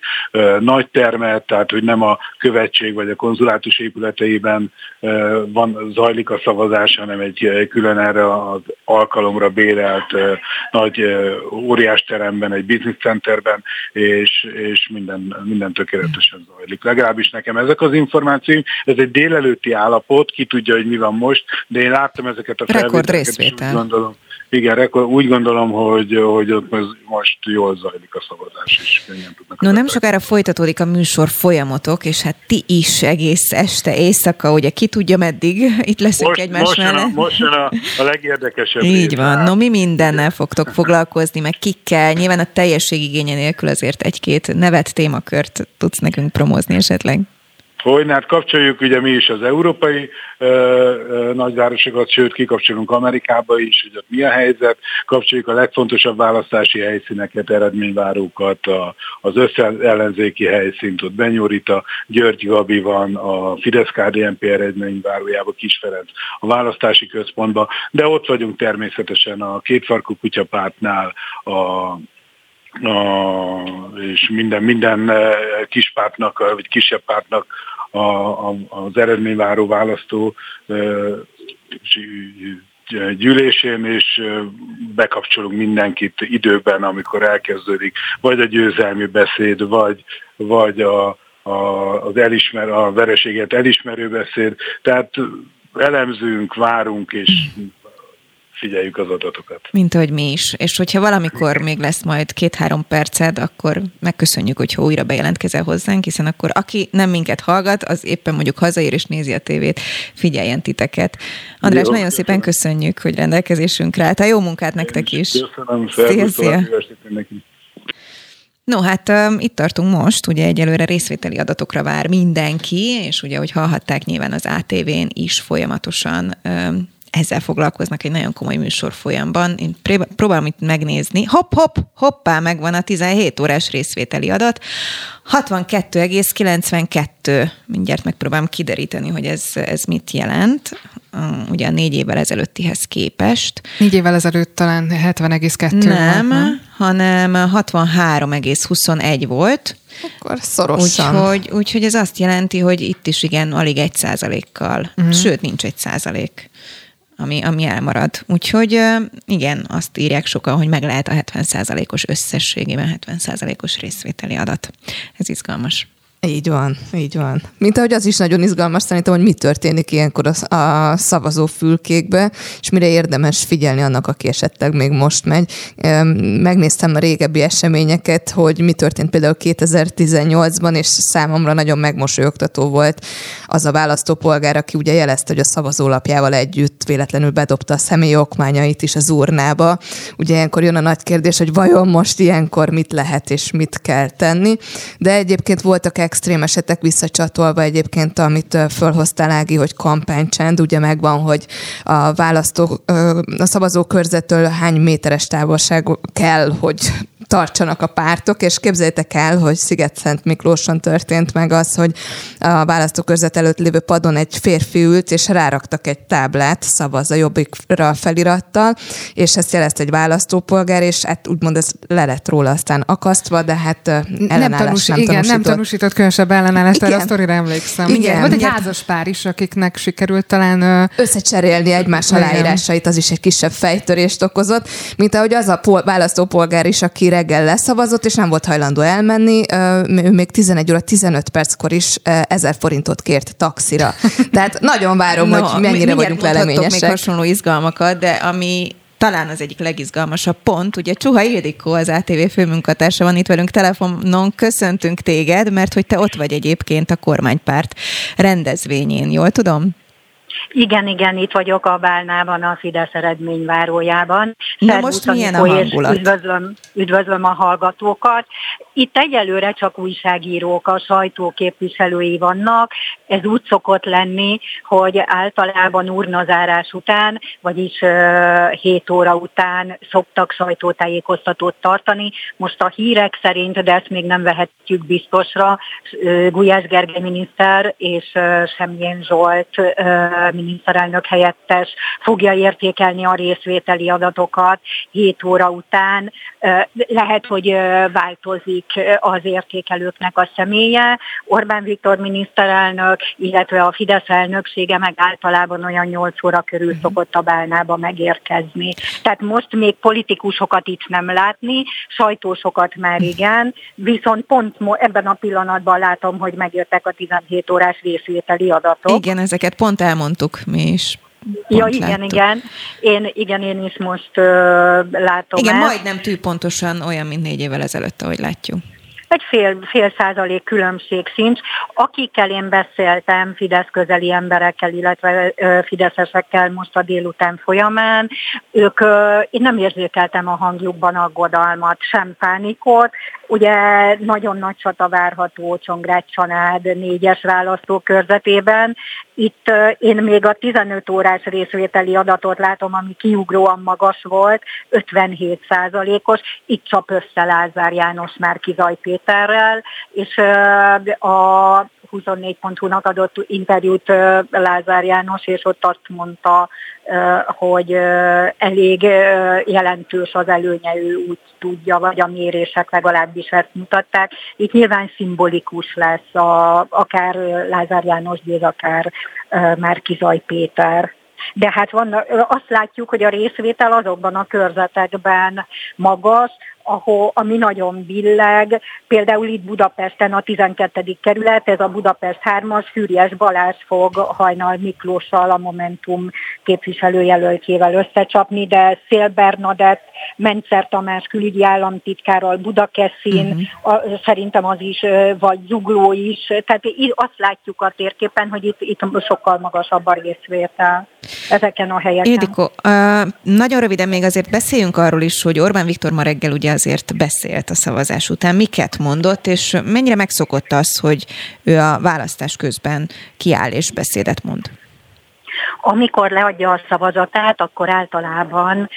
nagy termet, tehát hogy nem a követség vagy a konzulátus épületeiben van, zajlik a szavazás, hanem egy külön erre az alkalomra bérelt nagy óriás teremben, egy business centerben, és, és minden, minden tökéletesen zajlik. Legalábbis nekem ezek az információk, ez egy délelőtti állapot, ki tudja, hogy mi van most, de én láttam ezeket a felvételeket, és úgy gondolom, igen, úgy gondolom, hogy, hogy ott most jól zajlik a szavazás is. No, nem sokára folytatódik a műsor folyamatok, és hát ti is egész este, éjszaka, ugye ki tudja meddig itt leszünk most, egymás most mellett. Jön a, most jön a, a legérdekesebb Így van, no mi mindennel fogtok foglalkozni, meg kikkel. Nyilván a teljességigénye nélkül azért egy-két nevet témakört tudsz nekünk promozni esetleg. Hogy hát kapcsoljuk ugye mi is az európai ö, ö, nagyvárosokat, sőt kikapcsolunk Amerikába is, hogy ott mi a helyzet, kapcsoljuk a legfontosabb választási helyszíneket, eredményvárókat, a, az összellenzéki helyszínt, ott Benyórita, György Gabi van, a fidesz KDNP eredményvárójába, Kis Ferenc, a választási központban, de ott vagyunk természetesen a kétfarkú kutyapártnál, a a, és minden, minden kispártnak, vagy kisebb pártnak a, a, az eredményváró választó gyűlésén, és bekapcsolunk mindenkit időben, amikor elkezdődik, vagy a győzelmi beszéd, vagy, vagy a, a, az elismer, a vereséget elismerő beszéd. Tehát elemzünk, várunk, és figyeljük az adatokat. Mint ahogy mi is. És hogyha valamikor még lesz majd két-három perced, akkor megköszönjük, hogyha újra bejelentkezel hozzánk, hiszen akkor aki nem minket hallgat, az éppen mondjuk hazaér és nézi a tévét, figyeljen titeket. András, jó, nagyon köszönöm. szépen köszönjük, hogy rendelkezésünkre állt. Jó munkát nektek is. Köszönöm, szia, szia. No, hát um, itt tartunk most, ugye egyelőre részvételi adatokra vár mindenki, és ugye, hogy hallhatták nyilván az ATV-n is folyamatosan um, ezzel foglalkoznak egy nagyon komoly műsor folyamban. Én próbálom itt megnézni. Hopp, hopp, hoppá, megvan a 17 órás részvételi adat. 62,92. Mindjárt megpróbálom kideríteni, hogy ez, ez mit jelent. Ugye a négy évvel ezelőttihez képest. Négy évvel ezelőtt talán 70,2 Nem, volt, hanem 63,21 volt. Akkor szorosan. Úgyhogy, úgyhogy ez azt jelenti, hogy itt is igen, alig egy százalékkal. Uh-huh. Sőt, nincs egy százalék ami, ami elmarad. Úgyhogy igen, azt írják sokan, hogy meg lehet a 70%-os összességében 70%-os részvételi adat. Ez izgalmas. Így van, így van. Mint ahogy az is nagyon izgalmas szerintem, hogy mi történik ilyenkor a, a szavazó fülkékbe, és mire érdemes figyelni annak, aki esetleg még most megy. Megnéztem a régebbi eseményeket, hogy mi történt például 2018-ban, és számomra nagyon megmosolyogtató volt az a választópolgár, aki ugye jelezte, hogy a szavazólapjával együtt véletlenül bedobta a személyi okmányait is az urnába. Ugye ilyenkor jön a nagy kérdés, hogy vajon most ilyenkor mit lehet és mit kell tenni. De egyébként voltak extrém esetek visszacsatolva egyébként, amit fölhoztál Ági, hogy kampánycsend, ugye megvan, hogy a választó, a szavazókörzettől hány méteres távolság kell, hogy tartsanak a pártok, és képzeljétek el, hogy Sziget-Szent Miklóson történt meg az, hogy a választókörzet előtt lévő padon egy férfi ült, és ráraktak egy táblát, szavaz a jobbikra felirattal, és ezt jelezte egy választópolgár, és hát úgymond ez le lett róla aztán akasztva, de hát nem, tanús, nem igen, nem tanúsított. különösebb ellenállást, erre a sztorira emlékszem. Igen, igen. Volt egy házas pár is, akiknek sikerült talán... Összecserélni egymás aláírásait, az is egy kisebb fejtörést okozott, mint ahogy az a pol- választópolgár is, aki reggel leszavazott, és nem volt hajlandó elmenni, ő még 11 óra 15 perckor is 1000 forintot kért taxira. Tehát nagyon várom, no, hogy mennyire vagyunk leleményesek. még hasonló izgalmakat, de ami talán az egyik legizgalmasabb pont, ugye Csuha Ildikó, az ATV főmunkatársa van itt velünk telefonon, köszöntünk téged, mert hogy te ott vagy egyébként a kormánypárt rendezvényén, jól tudom? Igen, igen, itt vagyok a Bálnában, a Fidesz eredményvárójában. Na most milyen a hangulat? Üdvözlöm, üdvözlöm a hallgatókat. Itt egyelőre csak újságírók, a sajtó képviselői vannak. Ez úgy szokott lenni, hogy általában urnazárás után, vagyis uh, 7 óra után szoktak sajtótájékoztatót tartani. Most a hírek szerint, de ezt még nem vehetjük biztosra, uh, Gulyás Gergely miniszter és uh, Semjén Zsolt uh, miniszterelnök helyettes fogja értékelni a részvételi adatokat 7 óra után. Lehet, hogy változik az értékelőknek a személye. Orbán Viktor miniszterelnök, illetve a Fidesz elnöksége meg általában olyan 8 óra körül mhm. szokott a Bálnába megérkezni. Tehát most még politikusokat itt nem látni, sajtósokat már igen, viszont pont ebben a pillanatban látom, hogy megjöttek a 17 órás részvételi adatok. Igen, ezeket pont elmondtuk mi is. Ja, igen, láttuk. igen. Én, igen, én is most uh, látom Igen, ezt. majdnem tűpontosan olyan, mint négy évvel ezelőtt, ahogy látjuk. egy fél, fél százalék különbség sincs. Akikkel én beszéltem, Fidesz közeli emberekkel, illetve fideszesekkel most a délután folyamán, ők, én nem érzékeltem a hangjukban aggodalmat, sem pánikot, Ugye nagyon nagy csata várható Csongrád Csanád négyes választókörzetében. Itt én még a 15 órás részvételi adatot látom, ami kiugróan magas volt, 57 százalékos. Itt csap össze Lázár János már Kizaj Péterrel, és a 24.hu-nak adott interjút Lázár János, és ott azt mondta, hogy elég jelentős az előnye, ő úgy tudja, vagy a mérések legalábbis ezt mutatták. Itt nyilván szimbolikus lesz a, akár Lázár János Győz, akár már Kizaj Péter. De hát van, azt látjuk, hogy a részvétel azokban a körzetekben magas, ahol, ami nagyon billeg, például itt Budapesten a 12. kerület, ez a Budapest 3-as, Fűries Balázs fog Hajnal Miklóssal, a Momentum képviselőjelöltjével összecsapni, de Szél Bernadett, Mencer Tamás külügyi államtitkárral, Budakeszin, uh-huh. a, szerintem az is, vagy Zugló is, tehát azt látjuk a térképen, hogy itt, itt sokkal magasabb a részvétel ezeken a helyeken. Ildikó, uh, nagyon röviden még azért beszéljünk arról is, hogy Orbán Viktor ma reggel ugye azért beszélt a szavazás után. Miket mondott, és mennyire megszokott az, hogy ő a választás közben kiáll és beszédet mond? Amikor leadja a szavazatát, akkor általában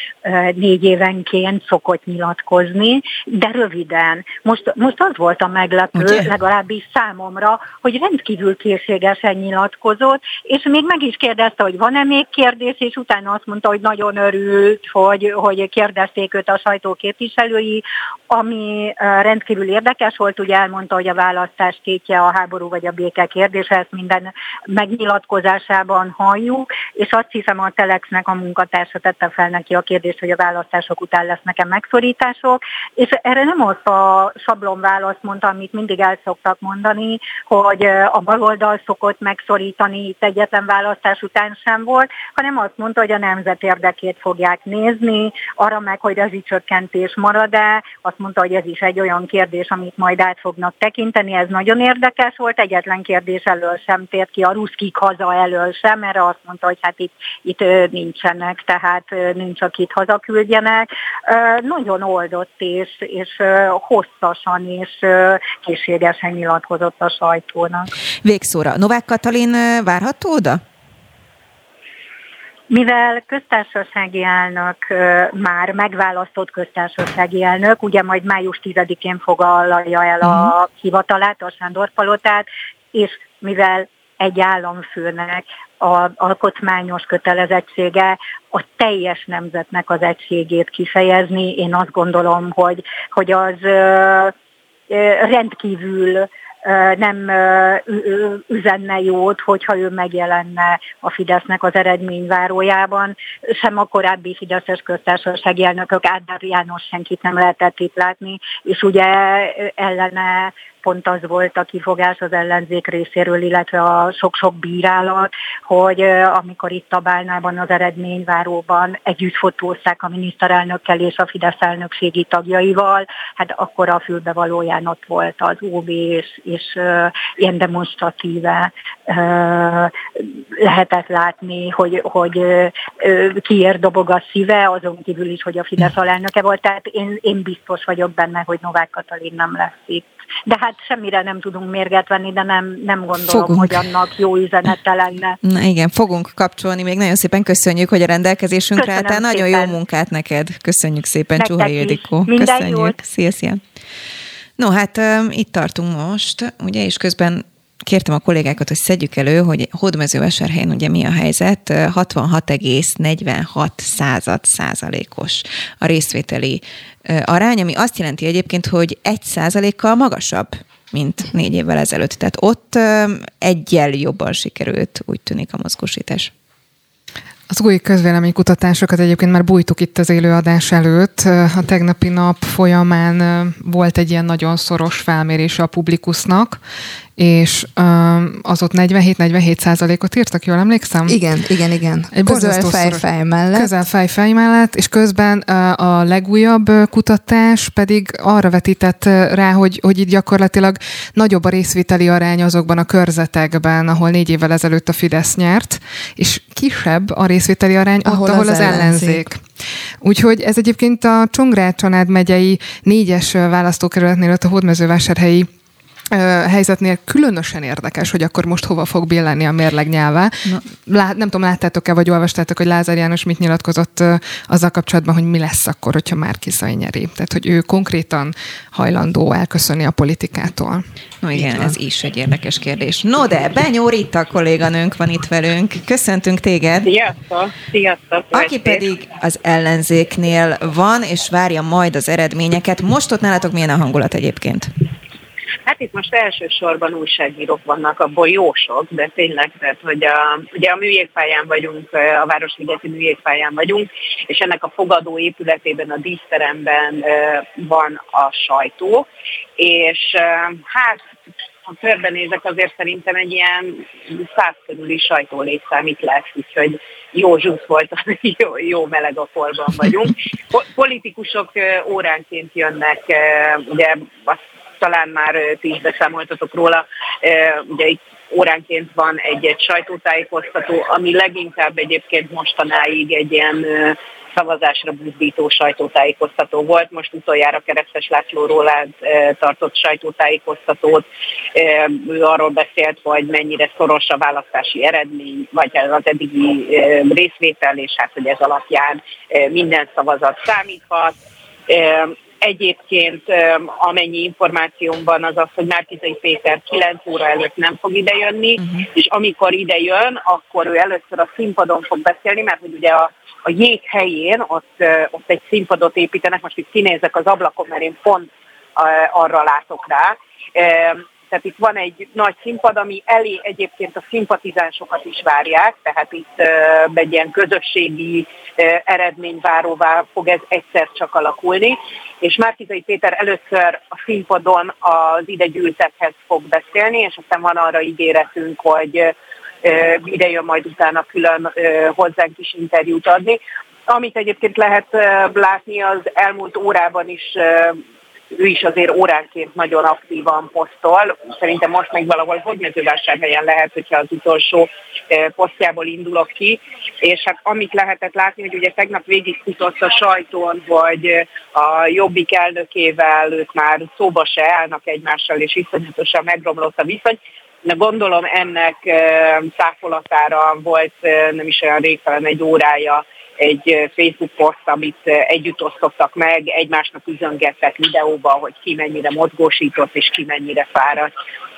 négy évenként szokott nyilatkozni, de röviden. Most, most az volt a meglepő, Ugye? legalábbis számomra, hogy rendkívül készségesen nyilatkozott, és még meg is kérdezte, hogy van-e még kérdés, és utána azt mondta, hogy nagyon örült, hogy, hogy kérdezték őt a sajtóképviselői, ami rendkívül érdekes volt, ugye elmondta, hogy a választás tétje a háború vagy a béke kérdése, ezt minden megnyilatkozásában halljuk, és azt hiszem a Telexnek a munkatársa tette fel neki a kérdést, hogy a választások után lesznek-e megszorítások, és erre nem azt a sablon választ mondta, amit mindig el szoktak mondani, hogy a baloldal szokott megszorítani, itt egyetlen választás után sem volt, hanem azt mondta, hogy a nemzet érdekét fogják nézni, arra meg, hogy az csökkentés marad-e, azt mondta, hogy ez is egy olyan kérdés, amit majd át fognak tekinteni, ez nagyon érdekes volt, egyetlen kérdés elől sem tért ki, a ruszkik haza elől sem, erre azt mondta, hogy hát itt, itt nincsenek, tehát nincs, akit hazaküldjenek. Nagyon oldott és, és hosszasan és készségesen nyilatkozott a sajtónak. Végszóra. Novák Katalin várható oda? Mivel köztársasági elnök már megválasztott köztársasági elnök, ugye majd május 10-én foglalja el a mhm. hivatalát, a Sándor Palotát, és mivel egy államfőnek a alkotmányos kötelezettsége a teljes nemzetnek az egységét kifejezni. Én azt gondolom, hogy, hogy az rendkívül nem üzenne jót, hogyha ő megjelenne a Fidesznek az eredményvárójában. Sem a korábbi Fideszes köztársasági elnökök Ádár János senkit nem lehetett itt látni, és ugye ellene pont az volt a kifogás az ellenzék részéről, illetve a sok-sok bírálat, hogy amikor itt a Bálnában az eredményváróban együtt fotózták a miniszterelnökkel és a Fidesz elnökségi tagjaival, hát akkor a fülbevalóján ott volt az OB, és, és ilyen demonstratíve lehetett látni, hogy, hogy kiért dobog a szíve, azon kívül is, hogy a Fidesz alelnöke volt, tehát én, én biztos vagyok benne, hogy Novák Katalin nem lesz itt de hát semmire nem tudunk mérget venni, de nem, nem gondolom, fogunk. hogy annak jó üzenete lenne. Na igen, fogunk kapcsolni, még nagyon szépen köszönjük, hogy a rendelkezésünkre álltál. Nagyon jó munkát neked. Köszönjük szépen, Nektek Csuha Ildikó. Köszönjük. Jót. Szia, szia. No, hát itt tartunk most, ugye, és közben kértem a kollégákat, hogy szedjük elő, hogy Hódmezővásárhelyen ugye mi a helyzet, 66,46 század százalékos a részvételi arány, ami azt jelenti egyébként, hogy egy százalékkal magasabb, mint négy évvel ezelőtt. Tehát ott egyel jobban sikerült, úgy tűnik a mozgósítás. Az új közvéleménykutatásokat egyébként már bújtuk itt az élőadás előtt. A tegnapi nap folyamán volt egy ilyen nagyon szoros felmérése a publikusnak, és um, az ott 47-47 százalékot írtak, jól emlékszem? Igen, igen, igen. Egy közel fejfej mellett. Közel fejfej mellett, és közben a legújabb kutatás pedig arra vetített rá, hogy, hogy itt gyakorlatilag nagyobb a részviteli arány azokban a körzetekben, ahol négy évvel ezelőtt a Fidesz nyert, és kisebb a részviteli arány ahol ott, ahol az, az ellenzék. ellenzék. Úgyhogy ez egyébként a Csongrád megyei négyes választókerületnél ott a hódmezővásárhelyi helyzetnél különösen érdekes, hogy akkor most hova fog billenni a mérleg nyelve. Lá, nem tudom, láttátok-e, vagy olvastátok, hogy Lázár János mit nyilatkozott azzal kapcsolatban, hogy mi lesz akkor, hogyha már Kiszai nyeri. Tehát, hogy ő konkrétan hajlandó elköszönni a politikától. No igen, ez is egy érdekes kérdés. No de, Benyó Rita kolléganőnk van itt velünk. Köszöntünk téged. Sziasztok! Sziasztok! Aki pedig az ellenzéknél van, és várja majd az eredményeket. Most ott nálatok milyen a hangulat egyébként? Hát itt most elsősorban újságírók vannak, abból jó sok, de tényleg, tehát, hogy a, ugye a műjégpályán vagyunk, a Városligeti műjégpályán vagyunk, és ennek a fogadó épületében, a díszteremben van a sajtó, és hát ha körbenézek, azért szerintem egy ilyen száz körüli sajtólétszám itt lesz, úgyhogy jó zsusz volt, jó, jó meleg a polban vagyunk. Politikusok óránként jönnek, ugye azt talán már ti is beszámoltatok róla, ugye itt óránként van egy-egy sajtótájékoztató, ami leginkább egyébként mostanáig egy ilyen szavazásra buzdító sajtótájékoztató volt. Most utoljára Keresztes László Rólád tartott sajtótájékoztatót. Ő arról beszélt, hogy mennyire szoros a választási eredmény, vagy az eddigi részvétel, és hát, hogy ez alapján minden szavazat számíthat. Egyébként amennyi információm van az az, hogy Márkizai Péter 9 óra előtt nem fog idejönni, uh-huh. és amikor idejön, akkor ő először a színpadon fog beszélni, mert hogy ugye a, a jég helyén ott, ott egy színpadot építenek, most itt kinézek az ablakon, mert én pont arra látok rá. Tehát itt van egy nagy színpad, ami elé egyébként a szimpatizánsokat is várják, tehát itt egy ilyen közösségi eredményváróvá fog ez egyszer csak alakulni. És Márkizai Péter először a színpadon az ide gyűltekhez fog beszélni, és aztán van arra ígéretünk, hogy ide jön majd utána külön hozzánk is interjút adni. Amit egyébként lehet látni, az elmúlt órában is ő is azért óránként nagyon aktívan posztol. Szerintem most még valahol Hódmezővásárhelyen lehet, hogyha az utolsó eh, posztjából indulok ki. És hát amit lehetett látni, hogy ugye tegnap végig futott a sajtón, hogy eh, a Jobbik elnökével ők már szóba se állnak egymással, és iszonyatosan megromlott a viszony. De gondolom ennek eh, száfolatára volt nem is olyan rég, egy órája egy Facebook poszt, amit együtt osztottak meg, egymásnak üzöngettek videóba, hogy ki mennyire mozgósított és ki mennyire fáradt.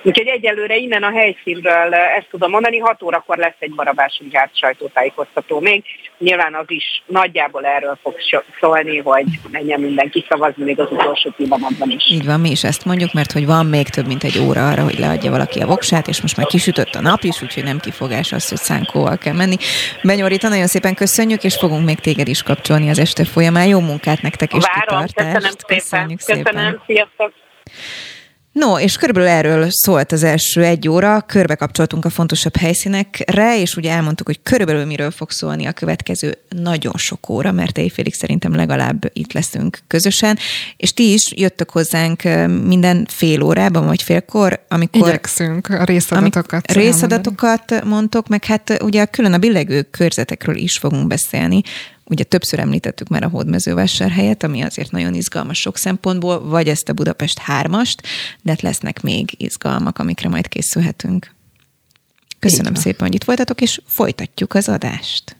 Úgyhogy egyelőre innen a helyszínről ezt tudom mondani, 6 órakor lesz egy Barabási Gárt sajtótájékoztató még. Nyilván az is nagyjából erről fog szólni, hogy menjen mindenki szavazni még az utolsó pillanatban is. Így van, mi is ezt mondjuk, mert hogy van még több mint egy óra arra, hogy leadja valaki a voksát, és most már kisütött a nap is, úgyhogy nem kifogás az, hogy szánkóval kell menni. Benyorita, nagyon szépen köszönjük, és fogunk még téged is kapcsolni az este folyamán. Jó munkát nektek és Várom, kitartást. Köszönöm szépen. Köszönjük szépen. Köszönöm, sziasztok. No, és körülbelül erről szólt az első egy óra, körbe kapcsoltunk a fontosabb helyszínekre, és ugye elmondtuk, hogy körülbelül miről fog szólni a következő nagyon sok óra, mert éjfélig szerintem legalább itt leszünk közösen, és ti is jöttök hozzánk minden fél órában, vagy félkor, amikor... Igyekszünk a részadatokat. Részadatokat mondtok, meg hát ugye külön a billegő körzetekről is fogunk beszélni, Ugye többször említettük már a hódmezővásárhelyet, ami azért nagyon izgalmas sok szempontból, vagy ezt a Budapest hármast, de hát lesznek még izgalmak, amikre majd készülhetünk. Köszönöm szépen, hogy itt voltatok, és folytatjuk az adást.